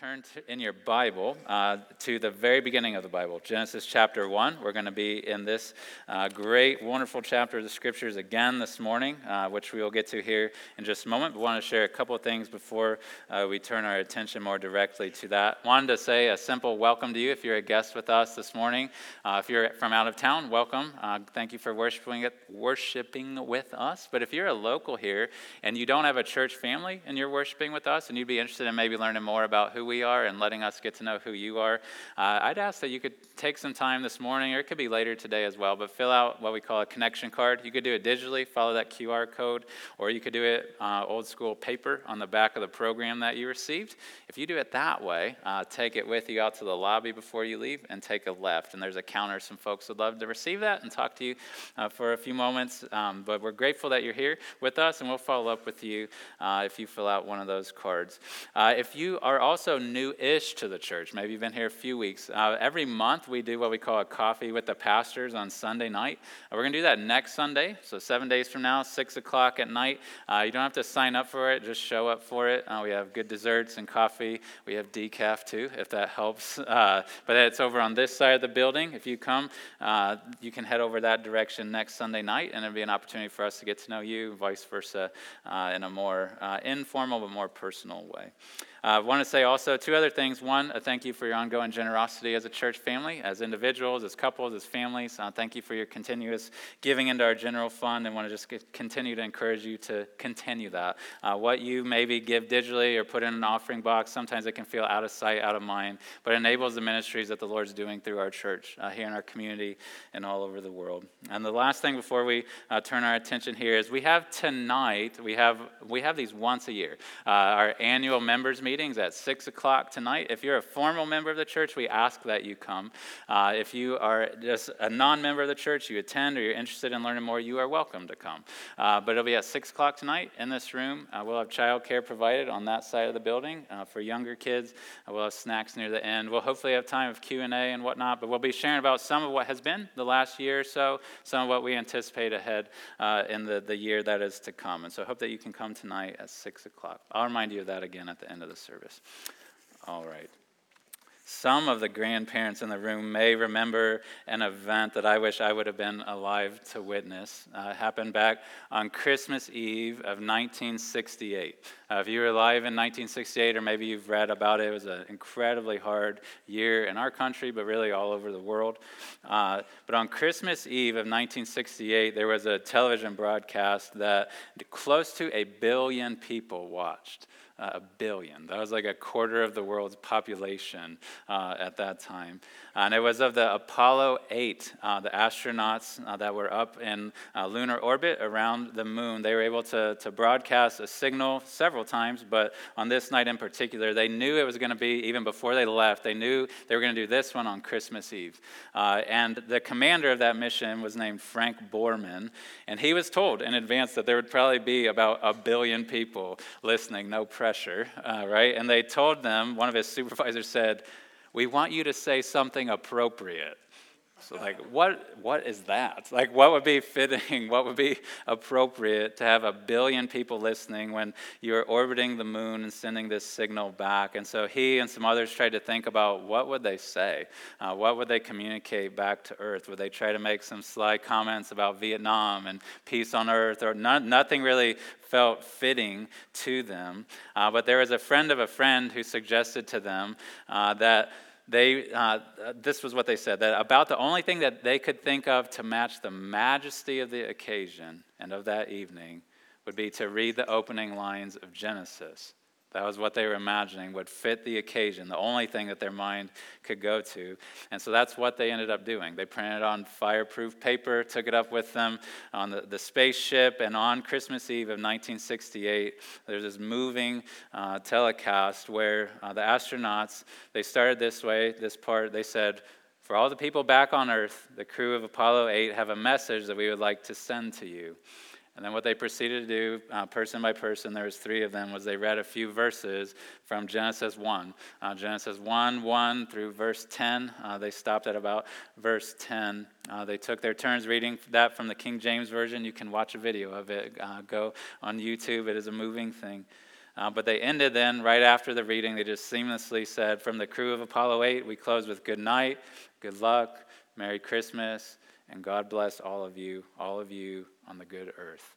turn to, in your Bible uh, to the very beginning of the Bible, Genesis chapter 1. We're going to be in this uh, great, wonderful chapter of the scriptures again this morning, uh, which we will get to here in just a moment. But want to share a couple of things before uh, we turn our attention more directly to that. Wanted to say a simple welcome to you if you're a guest with us this morning. Uh, if you're from out of town, welcome. Uh, thank you for worshiping, worshiping with us. But if you're a local here and you don't have a church family and you're worshiping with us and you'd be interested in maybe learning more about who we are and letting us get to know who you are, uh, I'd ask that you could take some time this morning, or it could be later today as well, but fill out what we call a connection card. You could do it digitally, follow that QR code, or you could do it uh, old school paper on the back of the program that you received. If you do it that way, uh, take it with you out to the lobby before you leave and take a left. And there's a counter. Some folks would love to receive that and talk to you uh, for a few moments. Um, but we're grateful that you're here with us, and we'll follow up with you uh, if you fill out one of those cards. Uh, if you are also new ish to the church, maybe you've been here a few weeks, uh, every month we do what we call a coffee with the pastors on Sunday night. Uh, we're going to do that next Sunday, so seven days from now, 6 o'clock at night. Uh, you don't have to sign up for it, just show up for it. Uh, we have good desserts and coffee. We have decaf too, if that helps. Uh, but it's over on this side of the building. If you come, you can head over that direction next Sunday night, and it'll be an opportunity for us to get to know you, vice versa, in a more informal but more personal way. I want to say also two other things. One, a thank you for your ongoing generosity as a church family, as individuals, as couples, as families. Uh, thank you for your continuous giving into our general fund and want to just continue to encourage you to continue that. Uh, what you maybe give digitally or put in an offering box, sometimes it can feel out of sight, out of mind, but it enables the ministries that the Lord's doing through our church uh, here in our community and all over the world. And the last thing before we uh, turn our attention here is we have tonight, we have, we have these once a year, uh, our annual members meetings at 6 o'clock tonight. If you're a formal member of the church, we ask that you come. Uh, if you are just a non member of the church, you attend, or you're interested in learning more, you are welcome to come. Uh, but it'll be at 6 o'clock tonight in this room. Uh, we'll have childcare provided on that side of the building uh, for younger kids. Uh, we'll have snacks near the end. We'll hopefully have time of Q&A and whatnot, but we'll be sharing about some of what has been the last year or so, some of what we anticipate ahead uh, in the, the year that is to come. And so I hope that you can come tonight at 6 o'clock. I'll remind you of that again at the end of the service. All right. Some of the grandparents in the room may remember an event that I wish I would have been alive to witness. Uh, it happened back on Christmas Eve of 1968. Uh, if you were alive in 1968, or maybe you've read about it, it was an incredibly hard year in our country, but really all over the world. Uh, but on Christmas Eve of 1968, there was a television broadcast that close to a billion people watched uh, a billion. That was like a quarter of the world's population uh, at that time. And it was of the Apollo 8, uh, the astronauts uh, that were up in uh, lunar orbit around the moon. They were able to, to broadcast a signal several times, but on this night in particular, they knew it was going to be, even before they left, they knew they were going to do this one on Christmas Eve. Uh, and the commander of that mission was named Frank Borman, and he was told in advance that there would probably be about a billion people listening, no uh, right? And they told them, one of his supervisors said, we want you to say something appropriate. So, like, what, what is that? Like, what would be fitting? What would be appropriate to have a billion people listening when you're orbiting the moon and sending this signal back? And so he and some others tried to think about what would they say? Uh, what would they communicate back to Earth? Would they try to make some sly comments about Vietnam and peace on Earth? Or not, nothing really felt fitting to them. Uh, but there was a friend of a friend who suggested to them uh, that they, uh, this was what they said that about the only thing that they could think of to match the majesty of the occasion and of that evening would be to read the opening lines of Genesis. That was what they were imagining would fit the occasion, the only thing that their mind could go to. And so that's what they ended up doing. They printed on fireproof paper, took it up with them on the, the spaceship, and on Christmas Eve of 1968, there's this moving uh, telecast where uh, the astronauts, they started this way, this part, they said, for all the people back on Earth, the crew of Apollo 8 have a message that we would like to send to you. And then what they proceeded to do, uh, person by person, there was three of them, was they read a few verses from Genesis 1. Uh, Genesis 1, 1 through verse 10. Uh, they stopped at about verse 10. Uh, they took their turns reading that from the King James Version. You can watch a video of it. Uh, go on YouTube. It is a moving thing. Uh, but they ended then, right after the reading, they just seamlessly said, From the crew of Apollo 8, we close with good night, good luck, Merry Christmas, and God bless all of you, all of you on the good earth.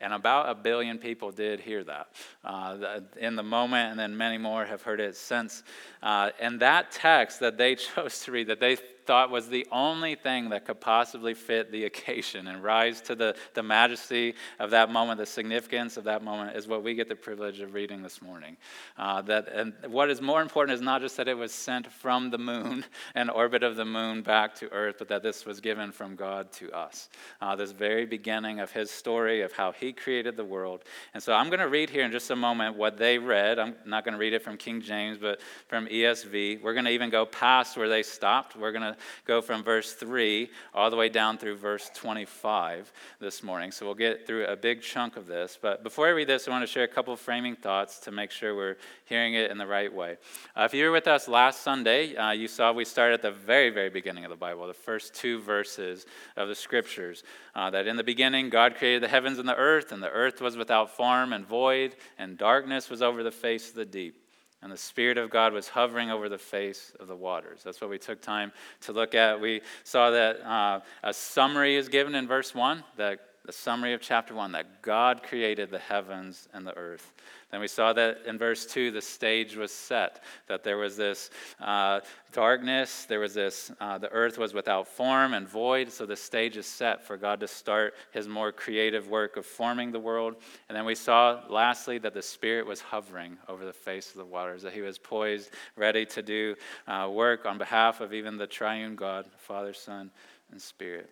And about a billion people did hear that uh, in the moment, and then many more have heard it since. Uh, and that text that they chose to read, that they thought was the only thing that could possibly fit the occasion and rise to the, the majesty of that moment, the significance of that moment, is what we get the privilege of reading this morning. Uh, that, and what is more important is not just that it was sent from the moon and orbit of the moon back to earth, but that this was given from God to us. Uh, this very beginning of his story of how he created the world. And so I'm going to read here in just a moment what they read. I'm not going to read it from King James, but from ESV. We're going to even go past where they stopped. We're going to go from verse 3 all the way down through verse 25 this morning. So we'll get through a big chunk of this. But before I read this, I want to share a couple of framing thoughts to make sure we're hearing it in the right way. Uh, if you were with us last Sunday, uh, you saw we started at the very, very beginning of the Bible, the first two verses of the scriptures. Uh, that in the beginning, God created the heavens and the earth, and the earth was without form and void, and darkness was over the face of the deep and the Spirit of God was hovering over the face of the waters. That's what we took time to look at. We saw that uh, a summary is given in verse 1, that the summary of chapter 1, that God created the heavens and the earth. Then we saw that in verse 2, the stage was set, that there was this uh, darkness, there was this, uh, the earth was without form and void, so the stage is set for God to start his more creative work of forming the world. And then we saw, lastly, that the Spirit was hovering over the face of the waters, that he was poised, ready to do uh, work on behalf of even the triune God, Father, Son, and Spirit.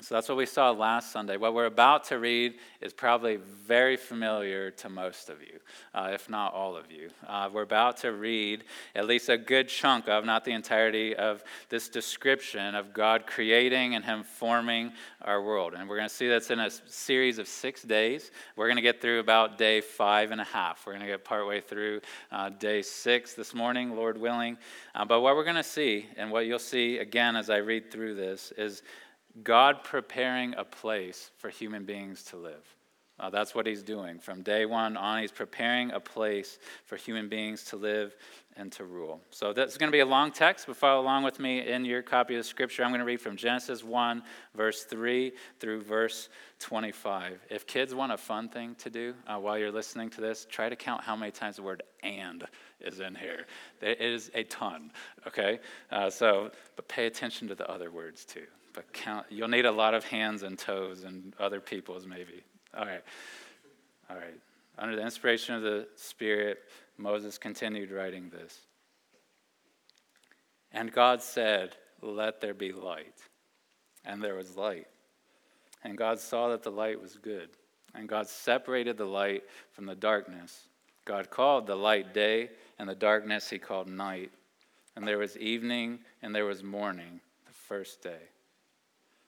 So that's what we saw last Sunday. What we're about to read is probably very familiar to most of you, uh, if not all of you. Uh, we're about to read at least a good chunk of, not the entirety of, this description of God creating and Him forming our world. And we're going to see that's in a series of six days. We're going to get through about day five and a half. We're going to get partway through uh, day six this morning, Lord willing. Uh, but what we're going to see, and what you'll see again as I read through this, is God preparing a place for human beings to live. Uh, that's what he's doing. From day one on, he's preparing a place for human beings to live and to rule. So that's going to be a long text, but follow along with me in your copy of the Scripture. I'm going to read from Genesis 1, verse 3 through verse 25. If kids want a fun thing to do uh, while you're listening to this, try to count how many times the word and is in here. It is a ton, okay? Uh, so, but pay attention to the other words too but count. You'll need a lot of hands and toes and other people's maybe. All right. All right. Under the inspiration of the Spirit, Moses continued writing this. And God said, Let there be light. And there was light. And God saw that the light was good. And God separated the light from the darkness. God called the light day, and the darkness he called night. And there was evening, and there was morning, the first day.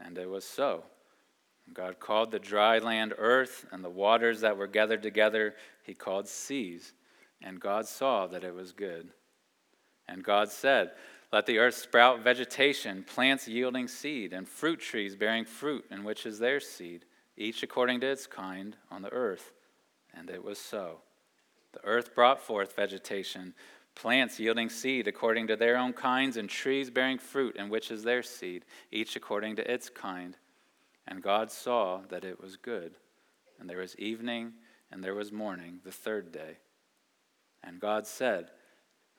And it was so. God called the dry land earth, and the waters that were gathered together he called seas. And God saw that it was good. And God said, Let the earth sprout vegetation, plants yielding seed, and fruit trees bearing fruit, in which is their seed, each according to its kind on the earth. And it was so. The earth brought forth vegetation plants yielding seed according to their own kinds, and trees bearing fruit, in which is their seed, each according to its kind. And God saw that it was good. And there was evening, and there was morning, the third day. And God said,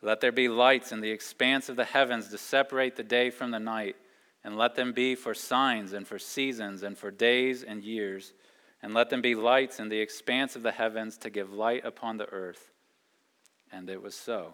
Let there be lights in the expanse of the heavens to separate the day from the night, and let them be for signs, and for seasons, and for days and years. And let them be lights in the expanse of the heavens to give light upon the earth. And it was so.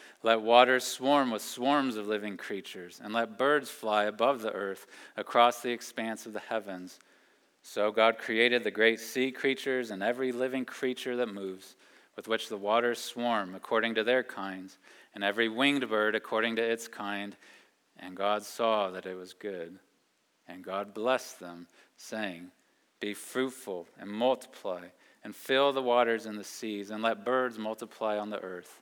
Let waters swarm with swarms of living creatures, and let birds fly above the earth across the expanse of the heavens. So God created the great sea creatures and every living creature that moves with which the waters swarm according to their kinds, and every winged bird according to its kind. And God saw that it was good. And God blessed them, saying, Be fruitful and multiply, and fill the waters and the seas, and let birds multiply on the earth.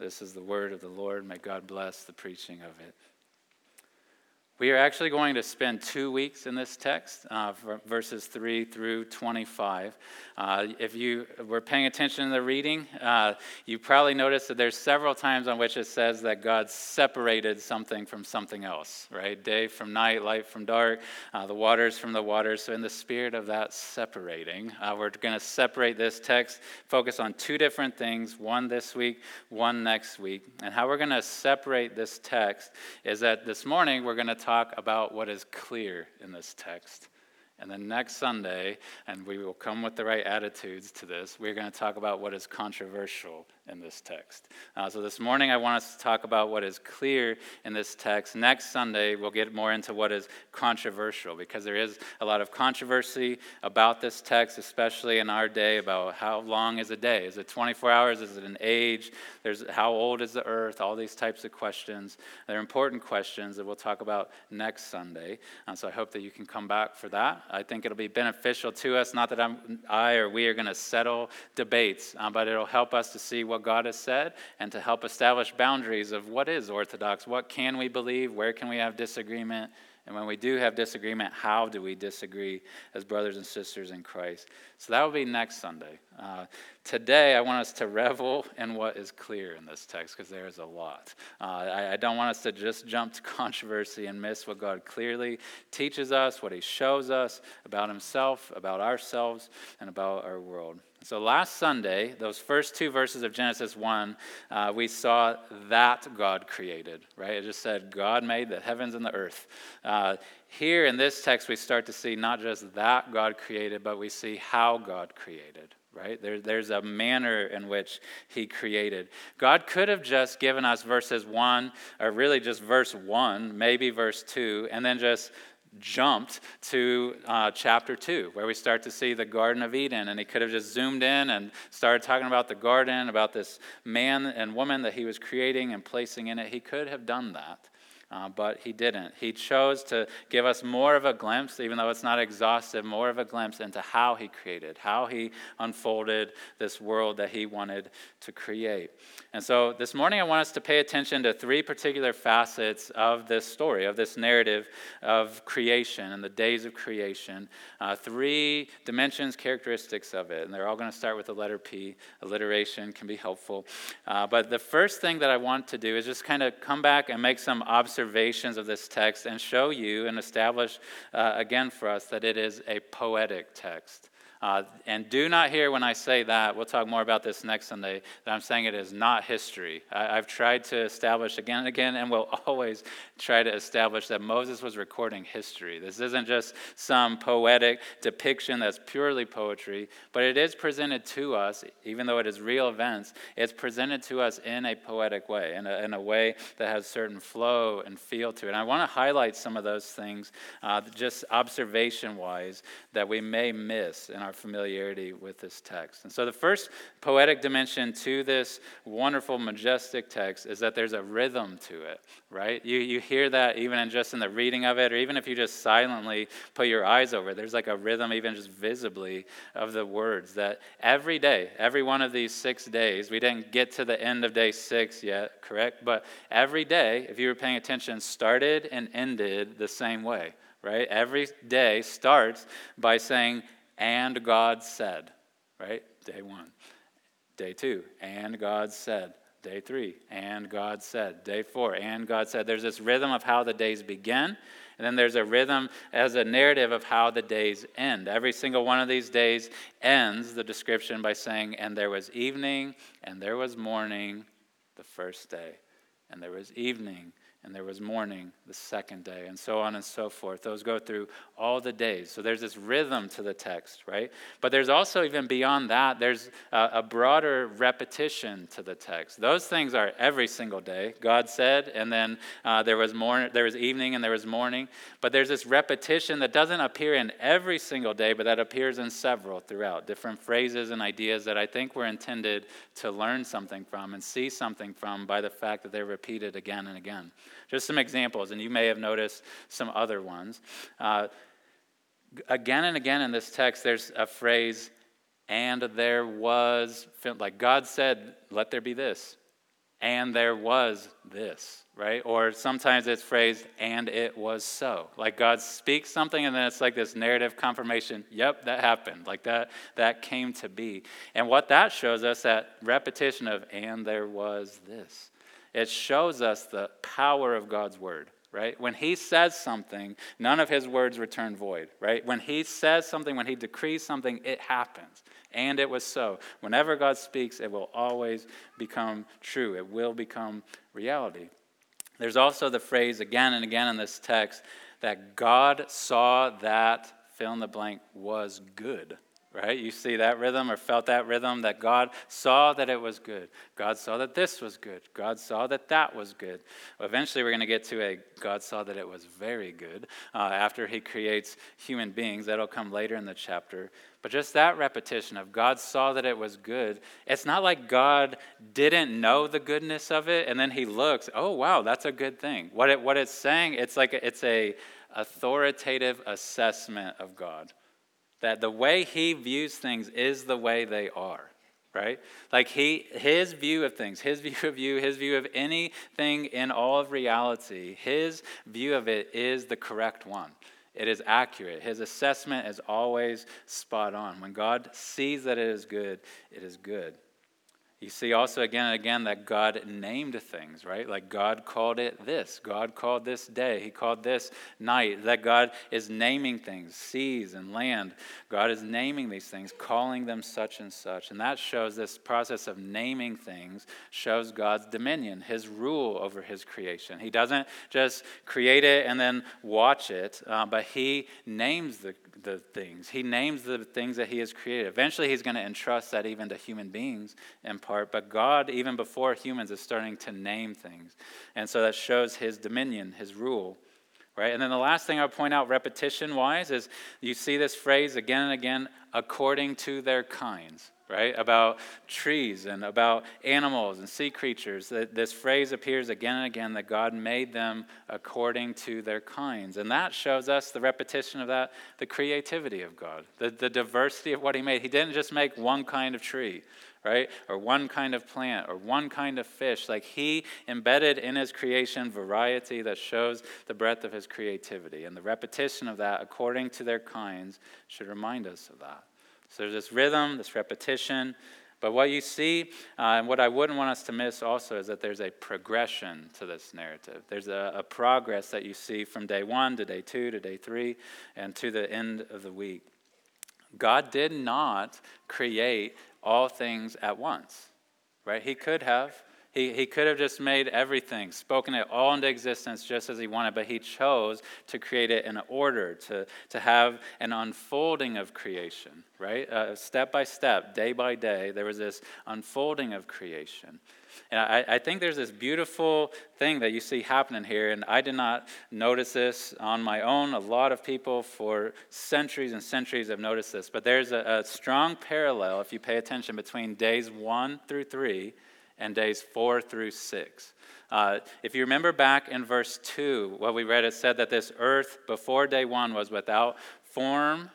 This is the word of the Lord. May God bless the preaching of it. We are actually going to spend two weeks in this text, uh, verses 3 through 25. Uh, if you were paying attention to the reading, uh, you probably noticed that there's several times on which it says that God separated something from something else, right? Day from night, light from dark, uh, the waters from the waters. So, in the spirit of that separating, uh, we're going to separate this text, focus on two different things, one this week, one next week. And how we're going to separate this text is that this morning we're going to talk talk about what is clear in this text. And then next Sunday, and we will come with the right attitudes to this, we're going to talk about what is controversial in this text. Uh, so this morning, I want us to talk about what is clear in this text. Next Sunday, we'll get more into what is controversial because there is a lot of controversy about this text, especially in our day, about how long is a day? Is it 24 hours? Is it an age? There's how old is the earth? All these types of questions. They're important questions that we'll talk about next Sunday. Uh, so I hope that you can come back for that. I think it'll be beneficial to us. Not that I'm, I or we are going to settle debates, uh, but it'll help us to see what God has said and to help establish boundaries of what is orthodox, what can we believe, where can we have disagreement, and when we do have disagreement, how do we disagree as brothers and sisters in Christ? So that will be next Sunday. Uh, today, I want us to revel in what is clear in this text because there is a lot. Uh, I, I, don't want us to just jump to controversy and miss what God clearly teaches us, what He shows us about Himself, about ourselves, and about our world. So last Sunday, those first two verses of Genesis 1, uh, we saw that God created, right? It just said, God made the heavens and the earth. Uh, here in this text, we start to see not just that God created, but we see how God created, right? There, there's a manner in which He created. God could have just given us verses 1, or really just verse 1, maybe verse 2, and then just jumped to uh, chapter 2, where we start to see the Garden of Eden. And he could have just zoomed in and started talking about the garden, about this man and woman that he was creating and placing in it. He could have done that uh, but he didn't. He chose to give us more of a glimpse, even though it's not exhaustive, more of a glimpse into how he created, how he unfolded this world that he wanted to create. And so this morning, I want us to pay attention to three particular facets of this story, of this narrative of creation and the days of creation. Uh, three dimensions, characteristics of it. And they're all going to start with the letter P. Alliteration can be helpful. Uh, but the first thing that I want to do is just kind of come back and make some observations observations of this text and show you and establish uh, again for us that it is a poetic text. Uh, and do not hear when I say that, we'll talk more about this next Sunday, that I'm saying it is not history. I, have tried to establish again and again, and will always try to establish that Moses was recording history. This isn't just some poetic depiction that's purely poetry, but it is presented to us, even though it is real events, it's presented to us in a poetic way, in a, in a way that has certain flow and feel to it. And I want to highlight some of those things, uh, just observation wise, that we may miss in our our familiarity with this text. And so, the first poetic dimension to this wonderful, majestic text is that there's a rhythm to it, right? You, you hear that even in just in the reading of it, or even if you just silently put your eyes over it, there's like a rhythm, even just visibly, of the words that every day, every one of these six days, we didn't get to the end of day six yet, correct? But every day, if you were paying attention, started and ended the same way right? Every day starts by saying, and God said, right? Day one. Day two, and God said. Day three, and God said. Day four, and God said. There's this rhythm of how the days begin, and then there's a rhythm as a narrative of how the days end. Every single one of these days ends the description by saying, and there was evening, and there was morning the first day, and there was evening, and there was morning the second day, and so on and so forth. Those go through all the days. So there's this rhythm to the text, right? But there's also, even beyond that, there's a, a, broader repetition to the text. Those things are every single day. God said, and then uh, there was morning, there was evening, and there was morning. But there's this repetition that doesn't appear in every single day, but that appears in several throughout. Different phrases and ideas that I think were intended to learn something from and see something from by the fact that they're repeated again and again. Just some examples, and you may have noticed some other ones. Uh, again and again in this text, there's a phrase, and there was, like God said, let there be this, and there was this, right? Or sometimes it's phrased, and it was so. Like God speaks something, and then it's like this narrative confirmation, yep, that happened. Like that, that came to be. And what that shows us, that repetition of, and there was this it shows us the power of God's word, right? When he says something, none of his words return void, right? When he says something, when he decrees something, it happens. And it was so. Whenever God speaks, it will always become true, it will become reality. There's also the phrase again and again in this text that God saw that fill in the blank was good right? You see that rhythm or felt that rhythm that God saw that it was good. God saw that this was good. God saw that that was good. Eventually, we're going to get to a God saw that it was very good uh, after he creates human beings. That'll come later in the chapter. But just that repetition of God saw that it was good, it's not like God didn't know the goodness of it and then he looks, oh, wow, that's a good thing. What, it, what it's saying, it's like it's a authoritative assessment of God that the way he views things is the way they are right? Like he his view of things his view of you his view of anything in all of reality his view of it is the correct one. It is accurate. His assessment is always spot on. When god sees that it is good it is good you see also again and again that God named things, right? Like God called it this. God called this day. He called this night. That God is naming things, seas and land. God is naming these things, calling them such and such. And that shows this process of naming things shows God's dominion, his rule over his creation. He doesn't just create it and then watch it, uh, but he names the, the things. He names the things that he has created. Eventually, he's going to entrust that even to human beings in part, but God, even before humans, is starting to name things. And so that shows his dominion, his rule. Right? And then the last thing I'll point out, repetition wise, is you see this phrase again and again according to their kinds right? About trees and about animals and sea creatures. This phrase appears again and again that God made them according to their kinds. And that shows us the repetition of that, the creativity of God, the, the diversity of what He made. He didn't just make one kind of tree, right? Or one kind of plant or one kind of fish. Like He embedded in His creation variety that shows the breadth of His creativity. And the repetition of that according to their kinds should remind us of that. So there's this rhythm, this repetition. But what you see, uh, and what I wouldn't want us to miss also, is that there's a progression to this narrative. There's a, a progress that you see from day one to day two to day three and to the end of the week. God did not create all things at once, right? He could have. He, he could have just made everything, spoken it all into existence just as he wanted, but he chose to create it in order, to, to have an unfolding of creation, right? Uh, step by step, day by day, there was this unfolding of creation. And I, I, think there's this beautiful thing that you see happening here, and I did not notice this on my own. A lot of people for centuries and centuries have noticed this, but there's a, a strong parallel, if you pay attention, between days one through three and days four through six. Uh, if you remember back in verse 2, what we read, it said that this earth before day one was without form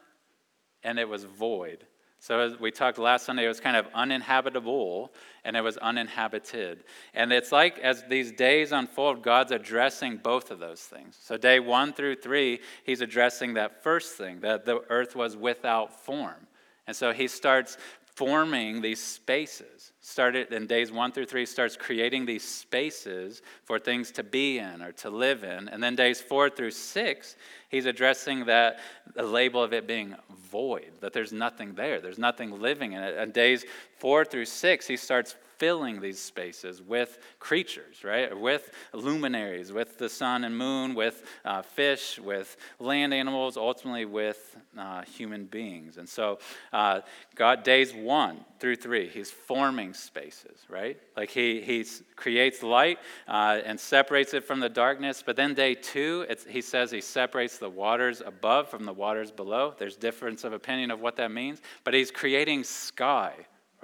and it was void. So, as we talked last Sunday, it was kind of uninhabitable and it was uninhabited. And it's like as these days unfold, God's addressing both of those things. So, day one through three, he's addressing that first thing, that the earth was without form. And so he starts forming these spaces. Started in days one through three, starts creating these spaces for things to be in or to live in. And then days four through six, he's addressing that the label of it being void, that there's nothing there, there's nothing living in it. And days four through six, he starts filling these spaces with creatures, right? With luminaries, with the sun and moon, with uh, fish, with land animals, ultimately with uh, human beings. And so, uh, God, days one through three, He's forming spaces, right? Like He, he creates light uh, and separates it from the darkness. But then, day two, He says He separates the waters above from the waters below. There's difference of opinion of what that means. But He's creating sky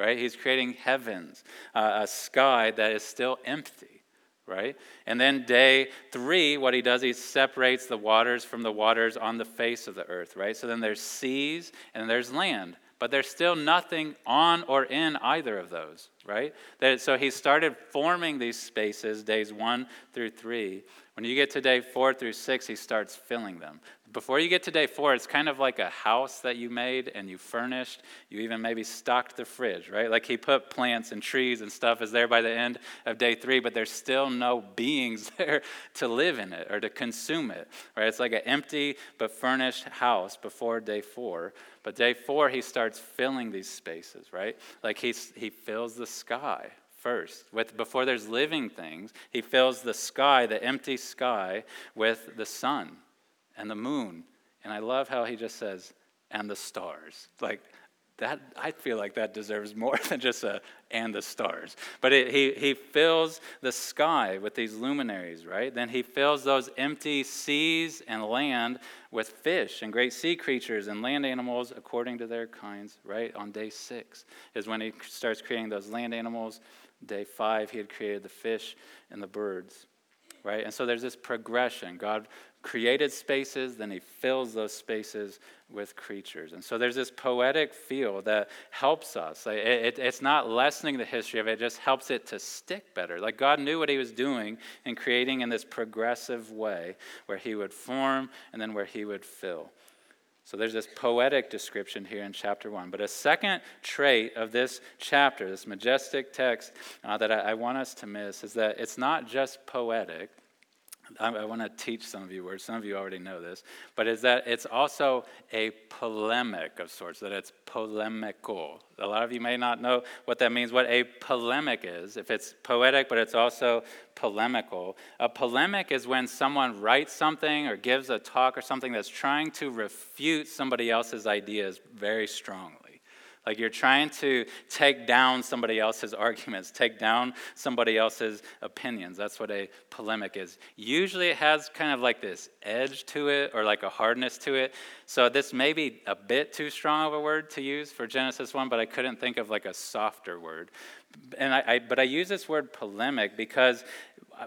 right? He's creating heavens, uh, a sky that is still empty, right? And then day three, what he does, he separates the waters from the waters on the face of the earth, right? So then there's seas and there's land, but there's still nothing on or in either of those, right? So he started forming these spaces, days one through three. When you get to day four through six, he starts filling them. Before you get to day four, it's kind of like a house that you made and you furnished. You even maybe stocked the fridge, right? Like he put plants and trees and stuff is there by the end of day three, but there's still no beings there to live in it or to consume it, right? It's like an empty but furnished house before day four. But day four, he starts filling these spaces, right? Like he, he fills the sky first. With, before there's living things, he fills the sky, the empty sky, with the sun and the moon. And I love how he just says, and the stars. Like, that, I feel like that deserves more than just a and the stars. But it, he, he fills the sky with these luminaries, right? Then he fills those empty seas and land with fish and great sea creatures and land animals according to their kinds, right? On day six is when he starts creating those land animals. Day five, he had created the fish and the birds, right? And so there's this progression. God created spaces, then he fills those spaces with creatures. And so there's this poetic feel that helps us. It, it, it's not lessening the history of it, it just helps it to stick better. Like God knew what he was doing in creating in this progressive way where he would form and then where he would fill. So there's this poetic description here in chapter one. But a second trait of this chapter, this majestic text uh, that I, I want us to miss, is that it's not just poetic, I, I want to teach some of you words. Some of you already know this, but is that it's also a polemic of sorts, that it's polemical. A lot of you may not know what that means, what a polemic is. If it's poetic, but it's also polemical. A polemic is when someone writes something or gives a talk or something that's trying to refute somebody else's ideas very strongly. Like you're trying to take down somebody else's arguments, take down somebody else's opinions. That's what a polemic is. Usually it has kind of like this edge to it or like a hardness to it. So this may be a bit too strong of a word to use for Genesis 1, but I couldn't think of like a softer word. And I, I but I use this word polemic because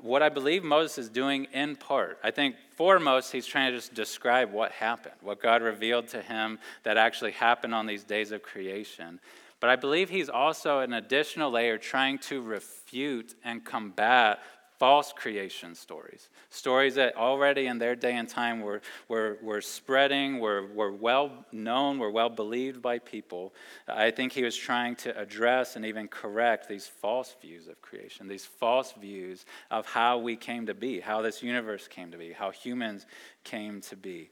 what I believe Moses is doing in part, I think foremost, he's trying to just describe what happened, what God revealed to him that actually happened on these days of creation. But I believe he's also an additional layer trying to refute and combat false creation stories. Stories that already in their day and time were, were, were spreading, were, were well known, were well believed by people. I think he was trying to address and even correct these false views of creation, these false views of how we came to be, how this universe came to be, how humans came to be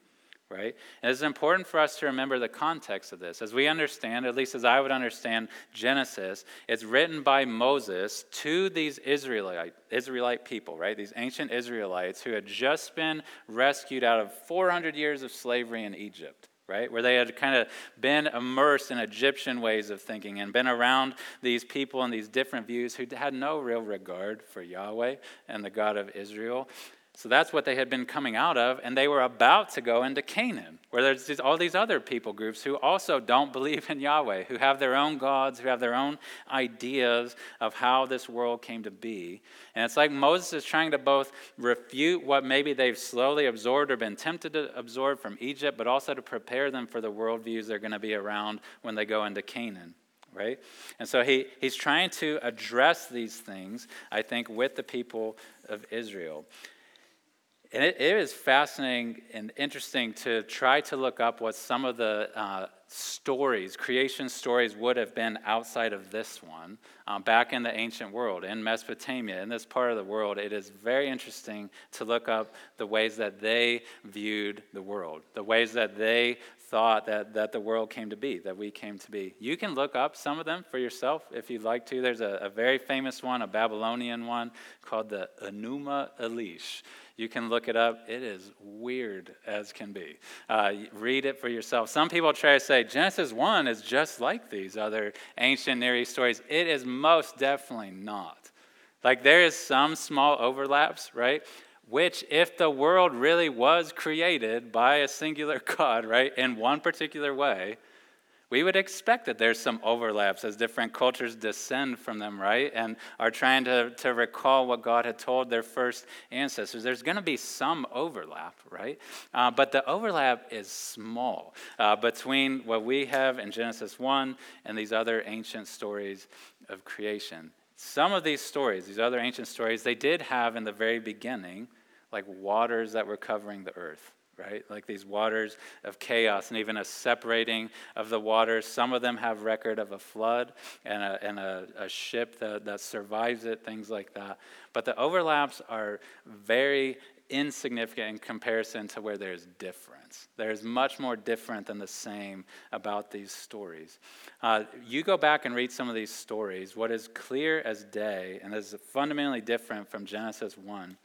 right? And it's important for us to remember the context of this. As we understand, at least as I would understand Genesis, it's written by Moses to these Israelite, Israelite people, right? These ancient Israelites who had just been rescued out of 400 years of slavery in Egypt right? Where they had kind of been immersed in Egyptian ways of thinking and been around these people and these different views who had no real regard for Yahweh and the God of Israel. So that's what they had been coming out of, and they were about to go into Canaan, where there's these, all these other people groups who also don't believe in Yahweh, who have their own gods, who have their own ideas of how this world came to be. And it's like Moses is trying to both refute what maybe they've slowly absorbed or been tempted to absorb from Egypt, but also to prepare them for the worldviews they're going to be around when they go into Canaan right? And so he, he's trying to address these things, I think, with the people of Israel. And it, it is fascinating and interesting to try to look up what some of the uh, stories, creation stories, would have been outside of this one, um, back in the ancient world, in Mesopotamia, in this part of the world. It is very interesting to look up the ways that they viewed the world, the ways that they thought that, that the world came to be, that we came to be. You can look up some of them for yourself if you'd like to. There's a, a very famous one, a Babylonian one, called the Enuma Elish. You can look it up. It is weird as can be. Uh, read it for yourself. Some people try to say Genesis 1 is just like these other ancient Near East stories. It is most definitely not. Like there is some small overlaps, right? Which, if the world really was created by a singular God, right, in one particular way, we would expect that there's some overlaps as different cultures descend from them, right? And are trying to, to recall what God had told their first ancestors. There's going to be some overlap, right? Uh, but the overlap is small uh, between what we have in Genesis 1 and these other ancient stories of creation. Some of these stories, these other ancient stories, they did have in the very beginning like waters that were covering the earth right? Like these waters of chaos and even a separating of the waters. Some of them have record of a flood and a, and a, a ship that, that survives it, things like that. But the overlaps are very insignificant in comparison to where there's difference. There's much more different than the same about these stories. Uh, you go back and read some of these stories, what is clear as day and is fundamentally different from Genesis 1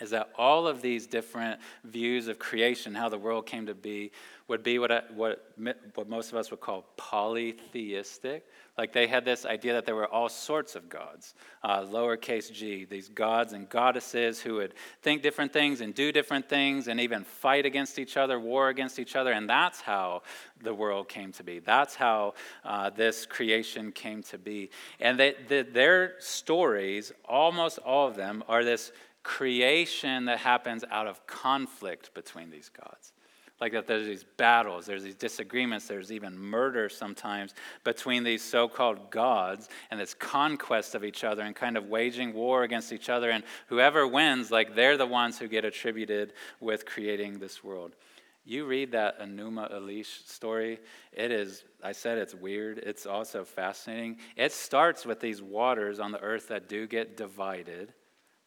is that all of these different views of creation, how the world came to be, would be what, I, what, what most of us would call polytheistic. Like they had this idea that there were all sorts of gods, uh, lowercase g, these gods and goddesses who would think different things and do different things and even fight against each other, war against each other. And that's how the world came to be. That's how uh, this creation came to be. And they, the, their stories, almost all of them, are this creation that happens out of conflict between these gods. Like that there's these battles, there's these disagreements, there's even murder sometimes between these so called gods and this conquest of each other and kind of waging war against each other. And whoever wins, like they're the ones who get attributed with creating this world. You read that Enuma Elish story, it is, I said it's weird. It's also fascinating. It starts with these waters on the earth that do get divided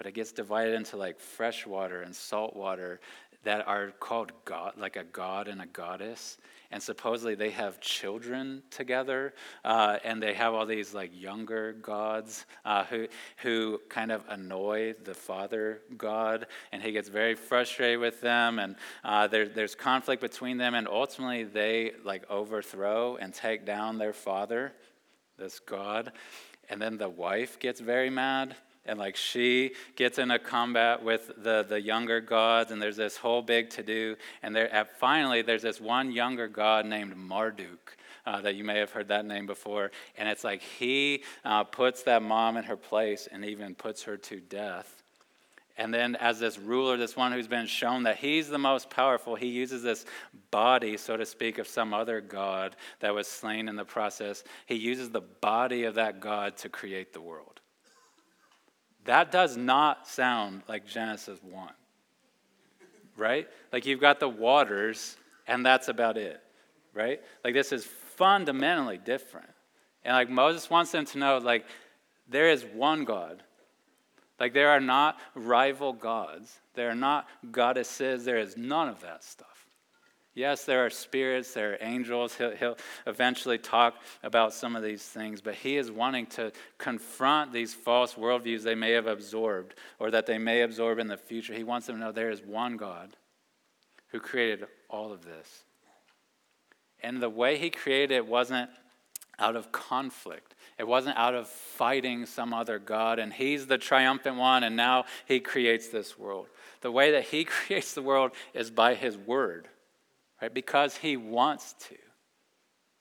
but it gets divided into like fresh water and salt water that are called God, like a god and a goddess. And supposedly they have children together, uh, and they have all these like younger gods uh, who who kind of annoy the father god, and he gets very frustrated with them, and uh, there, there's conflict between them, and ultimately they like overthrow and take down their father, this god, and then the wife gets very mad and like she gets in a combat with the, the younger gods and there's this whole big to do and there at, finally there's this one younger god named marduk uh, that you may have heard that name before and it's like he uh, puts that mom in her place and even puts her to death and then, as this ruler, this one who's been shown that he's the most powerful, he uses this body, so to speak, of some other god that was slain in the process. He uses the body of that god to create the world. That does not sound like Genesis 1, right? Like you've got the waters, and that's about it, right? Like this is fundamentally different. And like Moses wants them to know, like, there is one God. Like there are not rival gods, there are not goddesses, there is none of that stuff. Yes, there are spirits, there are angels. He'll, he'll, eventually talk about some of these things, but he is wanting to confront these false worldviews they may have absorbed or that they may absorb in the future. He wants them to know there is one God who created all of this. And the way he created it wasn't out of conflict. It wasn't out of fighting some other God, and he's the triumphant one, and now he creates this world. The way that he creates the world is by his word, right? Because he wants to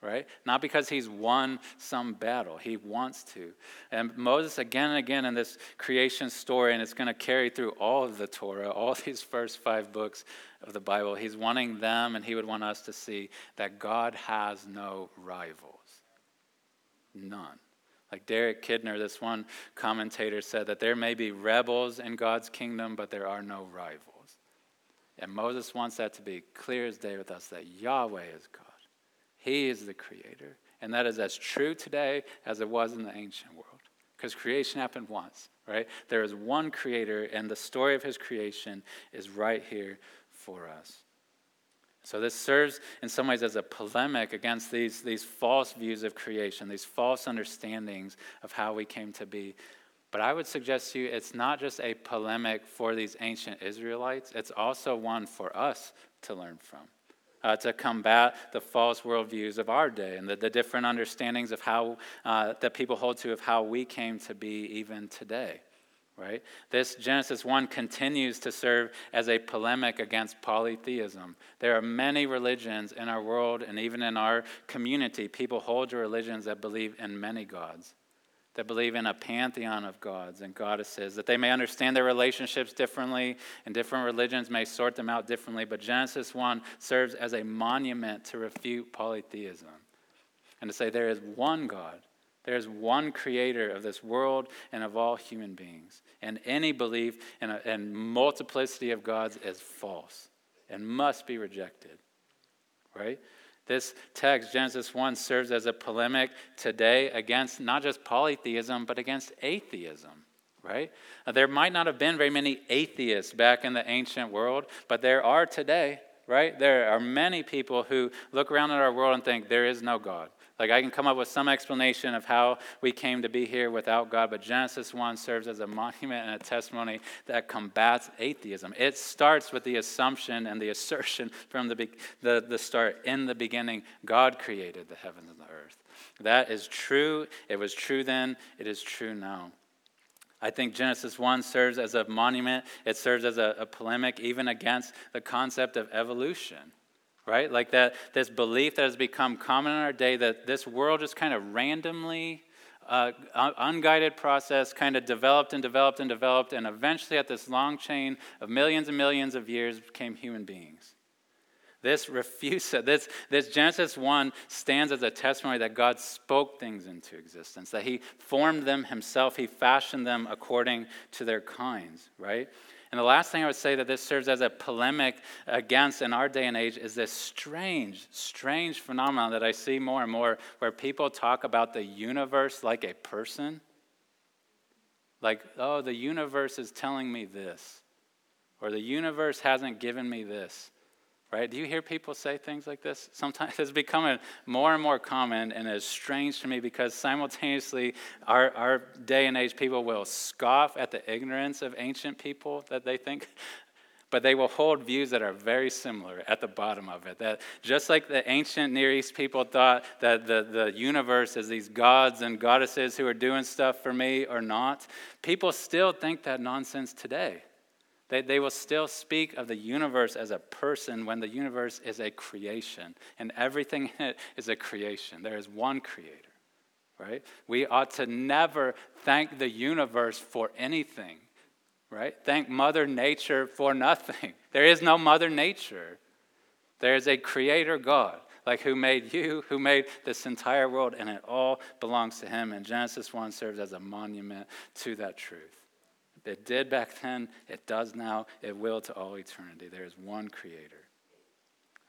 right? Not because he's won some battle. He wants to. And Moses, again and again in this creation story, and it's going to carry through all of the Torah, all these first five books of the Bible, he's wanting them and he would want us to see that God has no rivals. None. Like Derek Kidner, this one commentator said that there may be rebels in God's kingdom, but there are no rivals. And Moses wants that to be clear as day with us that Yahweh is God. He is the creator. And that is as true today as it was in the ancient world. Because creation happened once, right? There is one creator, and the story of his creation is right here for us. So, this serves in some ways as a polemic against these, these false views of creation, these false understandings of how we came to be. But I would suggest to you it's not just a polemic for these ancient Israelites, it's also one for us to learn from uh, to combat the false worldviews of our day and the, the different understandings of how uh, that people hold to of how we came to be even today right? This genesis 1 continues to serve as a polemic against polytheism. There are many religions in our world and even in our community people hold to religions that believe in many gods that believe in a pantheon of gods and goddesses, that they may understand their relationships differently, and different religions may sort them out differently. But Genesis 1 serves as a monument to refute polytheism and to say there is one God, there is one creator of this world and of all human beings. And any belief in a in multiplicity of gods is false and must be rejected. Right? This text, Genesis 1, serves as a polemic today against not just polytheism, but against atheism, right? There might not have been very many atheists back in the ancient world, but there are today, right? There are many people who look around at our world and think there is no God. Like I can come up with some explanation of how we came to be here without God, but Genesis 1 serves as a monument and a testimony that combats atheism. It starts with the assumption and the assertion from the, the, the start. In the beginning, God created the heavens and the earth. That is true. It was true then, it is true now. I think Genesis 1 serves as a monument, it serves as a, a polemic even against the concept of evolution right? Like that, this belief that has become common in our day that this world just kind of randomly, uh, unguided process kind of developed and developed and developed, and eventually, at this long chain of millions and millions of years, became human beings. This refuse, this, this Genesis 1 stands as a testimony that God spoke things into existence, that He formed them Himself, He fashioned them according to their kinds, right? And the last thing I would say that this serves as a polemic against in our day and age is this strange, strange phenomenon that I see more and more where people talk about the universe like a person. Like, oh, the universe is telling me this, or the universe hasn't given me this right? Do you hear people say things like this? Sometimes it's becoming more and more common and it's strange to me because simultaneously, our, our day and age people will scoff at the ignorance of ancient people that they think. But they will hold views that are very similar at the bottom of it. That just like the ancient Near East people thought that the, the universe is these gods and goddesses who are doing stuff for me or not, people still think that nonsense today. They, they will still speak of the universe as a person when the universe is a creation, and everything in it is a creation. There is one creator, right? We ought to never thank the universe for anything, right? Thank Mother Nature for nothing. There is no Mother Nature. There is a creator God like who made you, who made this entire world, and it all belongs to him. And Genesis 1 serves as a monument to that truth. It did back then, it does now, it will to all eternity. There is one creator.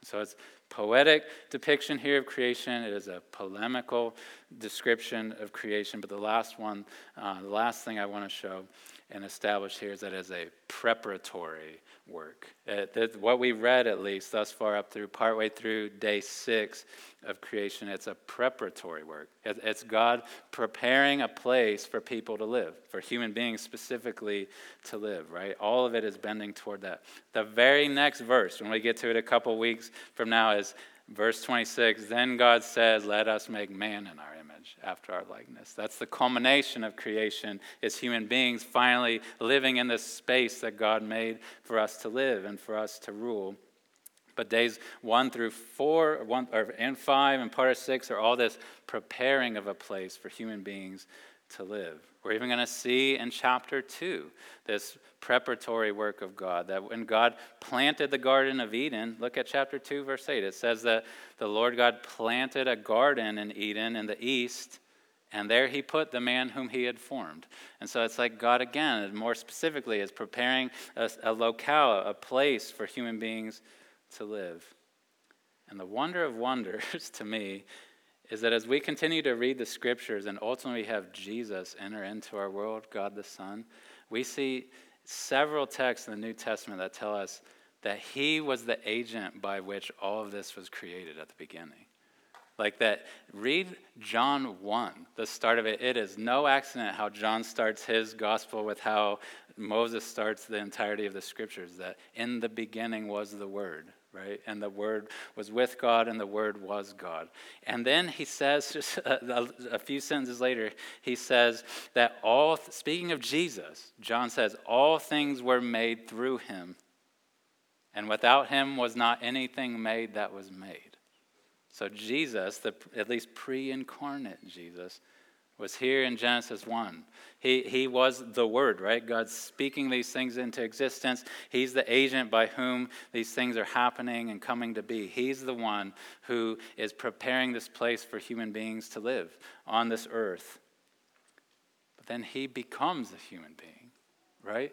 So it's poetic depiction here of creation. It is a polemical description of creation. But the last one, uh, the last thing I want to show and establish here is that it is a preparatory work. Uh, it, what we've read, at least thus far up through partway through day six of creation, it's a preparatory work. It, it's God preparing a place for people to live, for human beings specifically to live, right? All of it is bending toward that. The very next verse, when we get to it a couple weeks from now, is Verse 26 Then God said, Let us make man in our image, after our likeness. That's the culmination of creation, is human beings finally living in this space that God made for us to live and for us to rule. But days one through four, one, or, and five, and part of six are all this preparing of a place for human beings to live. We're even going to see in chapter 2 this preparatory work of God. That when God planted the Garden of Eden, look at chapter 2, verse 8. It says that the Lord God planted a garden in Eden in the east, and there he put the man whom he had formed. And so it's like God, again, more specifically, is preparing a, a locale, a place for human beings to live. And the wonder of wonders to me is that as we continue to read the scriptures and ultimately have Jesus enter into our world, God the Son, we see several texts in the New Testament that tell us that he was the agent by which all of this was created at the beginning. Like that, read John 1, the start of it. It is no accident how John starts his gospel with how Moses starts the entirety of the scriptures that in the beginning was the Word, right? And the Word was with God, and the Word was God. And then he says, just a, a, few sentences later, he says that all, speaking of Jesus, John says, all things were made through him, and without him was not anything made that was made. So Jesus, the, at least pre incarnate Jesus, was here in Genesis 1. He, he was the Word, right? God's speaking these things into existence. He's the agent by whom these things are happening and coming to be. He's the one who is preparing this place for human beings to live on this earth. But then he becomes a human being, right?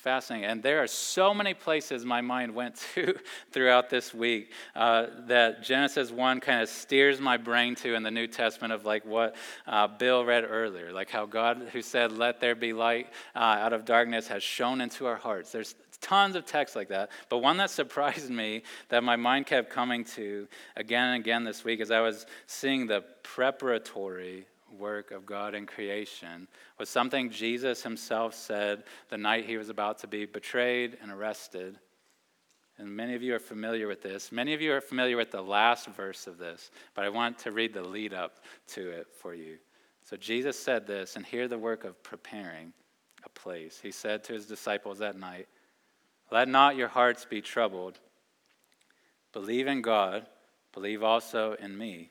Fascinating. And there are so many places my mind went to throughout this week uh, that Genesis 1 kind of steers my brain to in the New Testament of like what uh, Bill read earlier, like how God, who said, Let there be light uh, out of darkness, has shone into our hearts. There's tons of texts like that. But one that surprised me that my mind kept coming to again and again this week as I was seeing the preparatory work of God in creation was something Jesus himself said the night he was about to be betrayed and arrested. And many of you are familiar with this. Many of you are familiar with the last verse of this, but I want to read the lead up to it for you. So Jesus said this, and hear the work of preparing a place. He said to his disciples that night, Let not your hearts be troubled. Believe in God, believe also in me.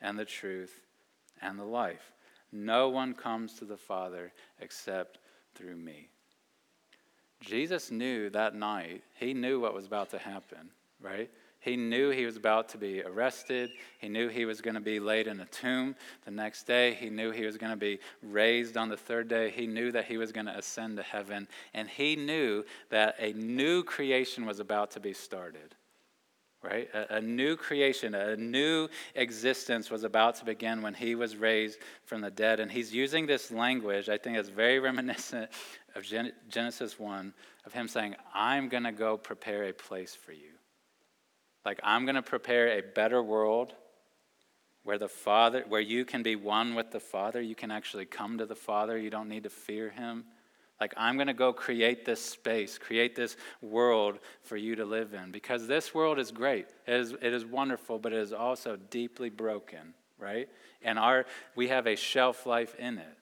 and the truth and the life. No one comes to the Father except through me. Jesus knew that night, he knew what was about to happen, right? He knew he was about to be arrested. He knew he was going to be laid in a tomb the next day. He knew he was going to be raised on the third day. He knew that he was going to ascend to heaven. And he knew that a new creation was about to be started right? A, a, new creation, a new existence was about to begin when he was raised from the dead. And he's using this language, I think it's very reminiscent of Gen- Genesis 1, of him saying, I'm going to go prepare a place for you. Like, I'm going to prepare a better world where the Father, where you can be one with the Father. You can actually come to the Father. You don't need to fear him. Like, I'm going to go create this space, create this world for you to live in. Because this world is great. It is, it is wonderful, but it is also deeply broken, right? And our, we have a shelf life in it,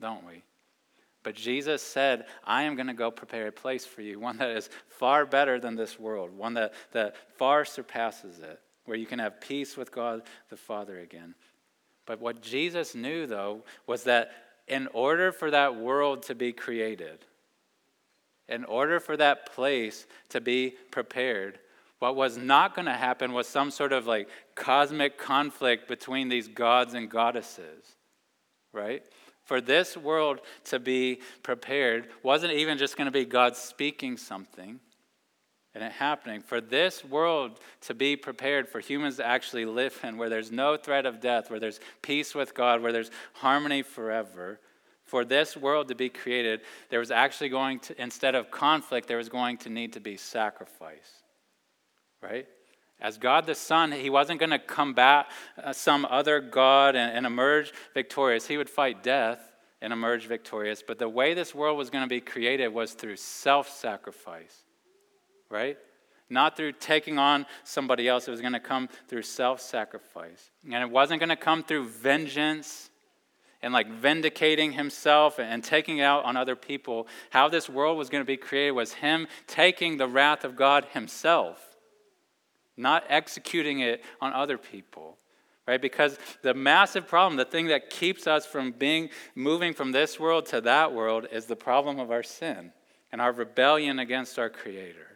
don't we? But Jesus said, I am going to go prepare a place for you, one that is far better than this world, one that, that far surpasses it, where you can have peace with God the Father again. But what Jesus knew, though, was that in order for that world to be created, in order for that place to be prepared, what was not going to happen was some sort of like cosmic conflict between these gods and goddesses, right? For this world to be prepared wasn't even just going to be God speaking something. And it happening for this world to be prepared for humans to actually live in, where there's no threat of death, where there's peace with God, where there's harmony forever. For this world to be created, there was actually going to, instead of conflict, there was going to need to be sacrifice. Right? As God the Son, he wasn't going to combat uh, some other God and, and emerge victorious. He would fight death and emerge victorious. But the way this world was going to be created was through self sacrifice right? Not through taking on somebody else. It was going to come through self sacrifice. And it wasn't going to come through vengeance and like vindicating himself and taking out on other people. How this world was going to be created was him taking the wrath of God himself, not executing it on other people. Right? Because the massive problem, the thing that keeps us from being moving from this world to that world is the problem of our sin and our rebellion against our creator.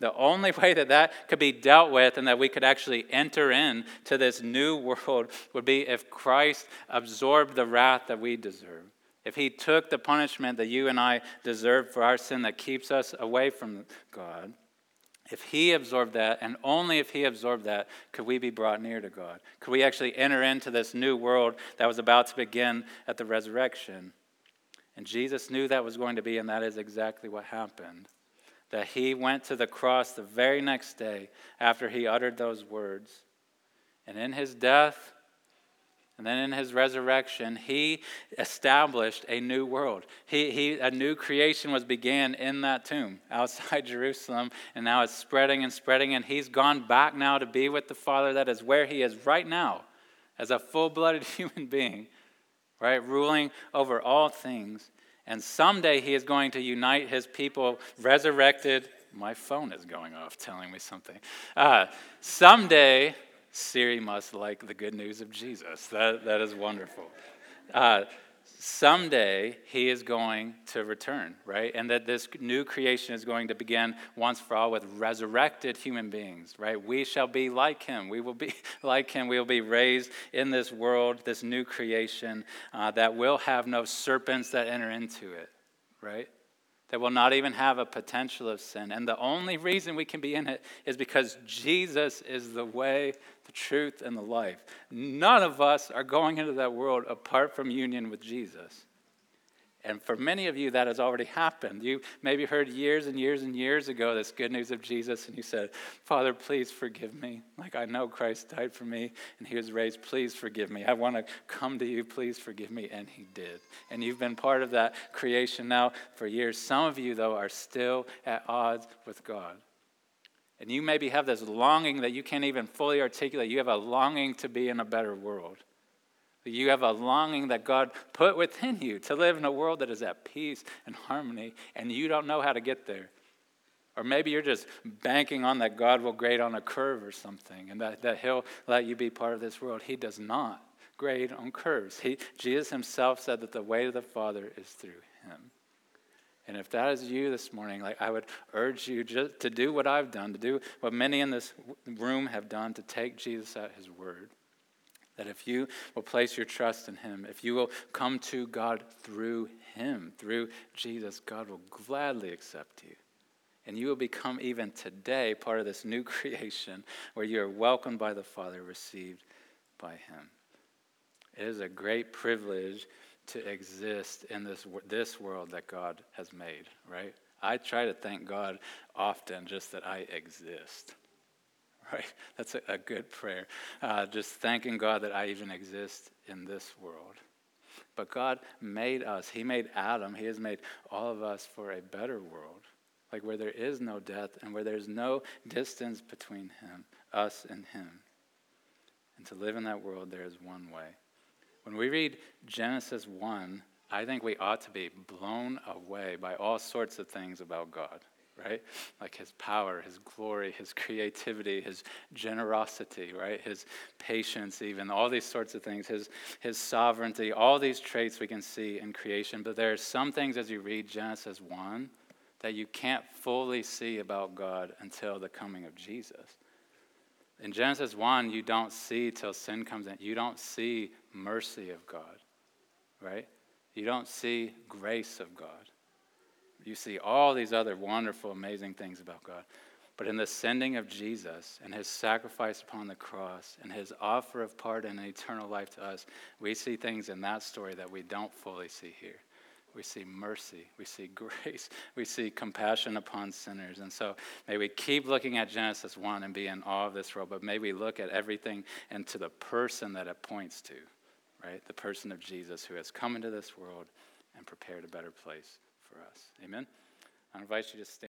The only way that that could be dealt with and that we could actually enter into this new world would be if Christ absorbed the wrath that we deserve. If he took the punishment that you and I deserve for our sin that keeps us away from God, if he absorbed that, and only if he absorbed that, could we be brought near to God. Could we actually enter into this new world that was about to begin at the resurrection? And Jesus knew that was going to be, and that is exactly what happened that he went to the cross the very next day after he uttered those words. And in his death, and then in his resurrection, he established a new world. He, he, a new creation was began in that tomb outside Jerusalem, and now it's spreading and spreading. And he's gone back now to be with the Father. That is where he is right now, as a full blooded human being, right? Ruling over all things. And someday he is going to unite his people resurrected. My phone is going off telling me something. Uh, someday, Siri must like the good news of Jesus. That, that is wonderful. Uh, someday he is going to return, right? And that this new creation is going to begin once for all with resurrected human beings, right? We shall be like him. We will be like him. We will be raised in this world, this new creation uh, that will have no serpents that enter into it, right? That will not even have a potential of sin. And the only reason we can be in it is because Jesus is the way, the truth, and the life. None of us are going into that world apart from union with Jesus. And for many of you, that has already happened. You maybe heard years and years and years ago this good news of Jesus, and you said, Father, please forgive me. Like, I know Christ died for me and he was raised. Please forgive me. I want to come to you. Please forgive me. And he did. And you've been part of that creation now for years. Some of you, though, are still at odds with God. And you maybe have this longing that you can't even fully articulate. You have a longing to be in a better world. You have a longing that God put within you to live in a world that is at peace and harmony, and you don't know how to get there. Or maybe you're just banking on that God will grade on a curve or something, and that, that He'll let you be part of this world. He does not grade on curves. He, Jesus Himself said that the way to the Father is through Him. And if that is you this morning, like I would urge you just to do what I've done, to do what many in this room have done, to take Jesus at His word. That if you will place your trust in Him, if you will come to God through Him, through Jesus, God will gladly accept you. And you will become, even today, part of this new creation where you are welcomed by the Father, received by Him. It is a great privilege to exist in this, this world that God has made, right? I try to thank God often just that I exist right? That's a, a good prayer. Uh, just thanking God that I even exist in this world. But God made us. He made Adam. He has made all of us for a better world, like where there is no death and where there's no distance between Him, us, and Him. And to live in that world, there is one way. When we read Genesis 1, I think we ought to be blown away by all sorts of things about God right? Like his power, his glory, his creativity, his generosity, right? His patience, even all these sorts of things, his, his sovereignty, all these traits we can see in creation. But there are some things as you read Genesis 1 that you can't fully see about God until the coming of Jesus. In Genesis 1, you don't see till sin comes in, you don't see mercy of God, right? You don't see grace of God. You see all these other wonderful, amazing things about God. But in the sending of Jesus and his sacrifice upon the cross and his offer of pardon and eternal life to us, we see things in that story that we don't fully see here. We see mercy, we see grace, we see compassion upon sinners. And so may we keep looking at Genesis 1 and be in awe of this world, but may we look at everything and to the person that it points to, right? The person of Jesus who has come into this world and prepared a better place for us. Amen? I invite you to stand.